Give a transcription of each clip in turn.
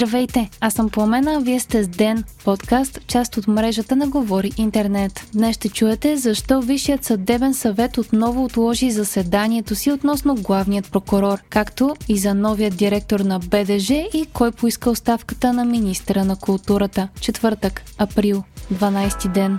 Здравейте, аз съм Пламена, вие сте с Ден, подкаст, част от мрежата на Говори Интернет. Днес ще чуете защо Висшият съдебен съвет отново отложи заседанието си относно главният прокурор, както и за новият директор на БДЖ и кой поиска оставката на министра на културата. Четвъртък, април, 12 ден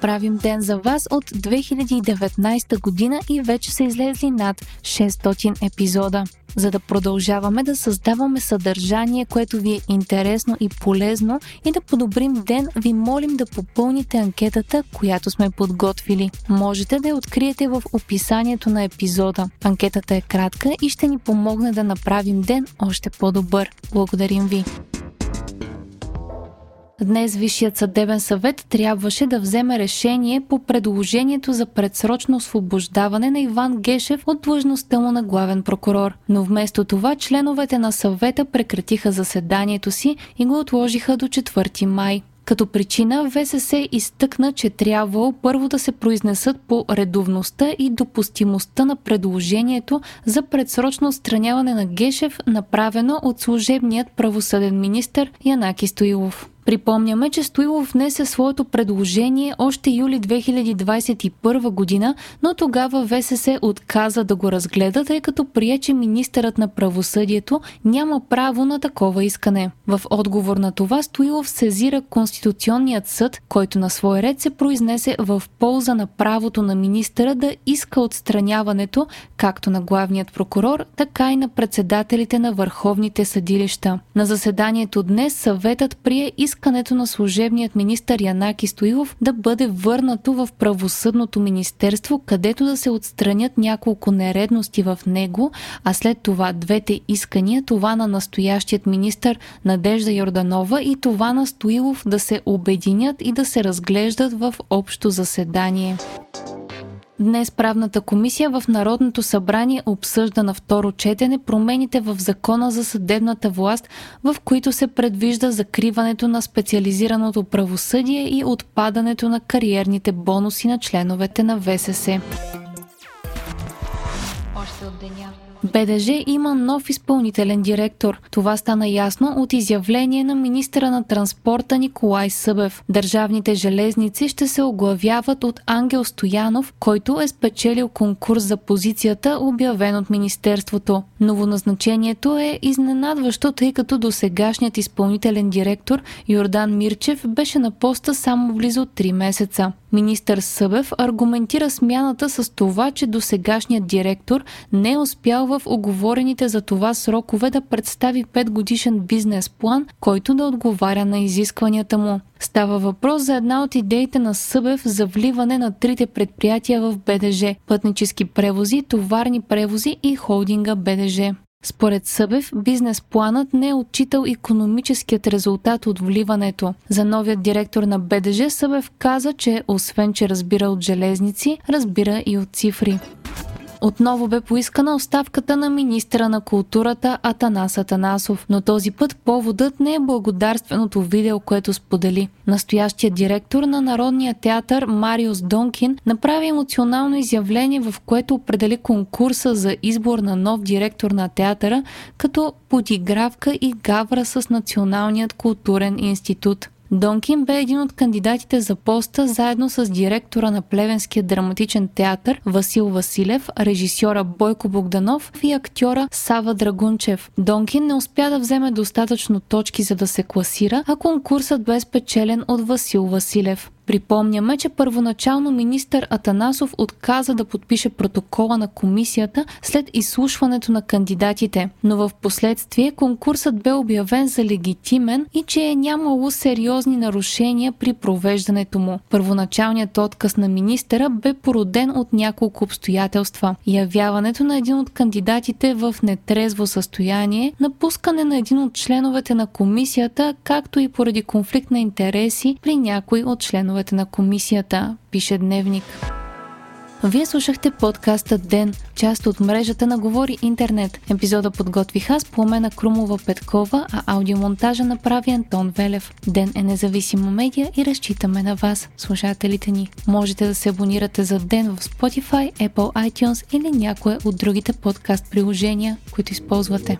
правим ден за вас от 2019 година и вече са излезли над 600 епизода. За да продължаваме да създаваме съдържание, което ви е интересно и полезно и да подобрим ден, ви молим да попълните анкетата, която сме подготвили. Можете да я откриете в описанието на епизода. Анкетата е кратка и ще ни помогне да направим ден още по-добър. Благодарим ви! Днес Висшият съдебен съвет трябваше да вземе решение по предложението за предсрочно освобождаване на Иван Гешев от длъжността му на главен прокурор. Но вместо това членовете на съвета прекратиха заседанието си и го отложиха до 4 май. Като причина ВСС изтъкна, че трябвало първо да се произнесат по редовността и допустимостта на предложението за предсрочно отстраняване на Гешев, направено от служебният правосъден министр Янаки Стоилов. Припомняме, че Стоилов внесе своето предложение още юли 2021 година, но тогава ВСС отказа да го разгледа, тъй като прие, че министърът на правосъдието няма право на такова искане. В отговор на това Стоилов сезира Конституционният съд, който на свой ред се произнесе в полза на правото на министъра да иска отстраняването както на главният прокурор, така и на председателите на върховните съдилища. На заседанието днес съветът прие иск искането на служебният министър Янаки Стоилов да бъде върнато в правосъдното министерство, където да се отстранят няколко нередности в него, а след това двете искания, това на настоящият министър Надежда Йорданова и това на Стоилов да се обединят и да се разглеждат в общо заседание. Днес правната комисия в Народното събрание обсъжда на второ четене промените в закона за съдебната власт, в които се предвижда закриването на специализираното правосъдие и отпадането на кариерните бонуси на членовете на ВСС. Още от деня. БДЖ има нов изпълнителен директор. Това стана ясно от изявление на министра на транспорта Николай Събев. Държавните железници ще се оглавяват от Ангел Стоянов, който е спечелил конкурс за позицията, обявен от Министерството. Новоназначението е изненадващо, тъй като до сегашният изпълнителен директор Йордан Мирчев беше на поста само близо 3 месеца. Министър Събев аргументира смяната с това, че до сегашният директор не е успял в оговорените за това срокове да представи 5 годишен бизнес план, който да отговаря на изискванията му. Става въпрос за една от идеите на Събев за вливане на трите предприятия в БДЖ – пътнически превози, товарни превози и холдинга БДЖ. Според Събев, бизнес планът не е отчитал економическият резултат от вливането. За новият директор на БДЖ Събев каза, че освен, че разбира от железници, разбира и от цифри. Отново бе поискана оставката на министра на културата Атанас Атанасов, но този път поводът не е благодарственото видео, което сподели. Настоящият директор на Народния театър Мариус Донкин направи емоционално изявление, в което определи конкурса за избор на нов директор на театъра като подигравка и гавра с Националният културен институт. Донкин бе един от кандидатите за поста заедно с директора на Плевенския драматичен театър Васил Василев, режисьора Бойко Богданов и актьора Сава Драгунчев. Донкин не успя да вземе достатъчно точки за да се класира, а конкурсът бе спечелен от Васил Василев. Припомняме, че първоначално министър Атанасов отказа да подпише протокола на комисията след изслушването на кандидатите, но в последствие конкурсът бе обявен за легитимен и че е нямало сериозни нарушения при провеждането му. Първоначалният отказ на министъра бе породен от няколко обстоятелства. Явяването на един от кандидатите в нетрезво състояние, напускане на един от членовете на комисията, както и поради конфликт на интереси при някой от членовете членовете на комисията, пише Дневник. Вие слушахте подкаста Ден, част от мрежата на Говори Интернет. Епизода подготвих аз, Пламена Крумова Петкова, а аудиомонтажа направи Антон Велев. Ден е независима медия и разчитаме на вас, слушателите ни. Можете да се абонирате за Ден в Spotify, Apple iTunes или някое от другите подкаст приложения, които използвате.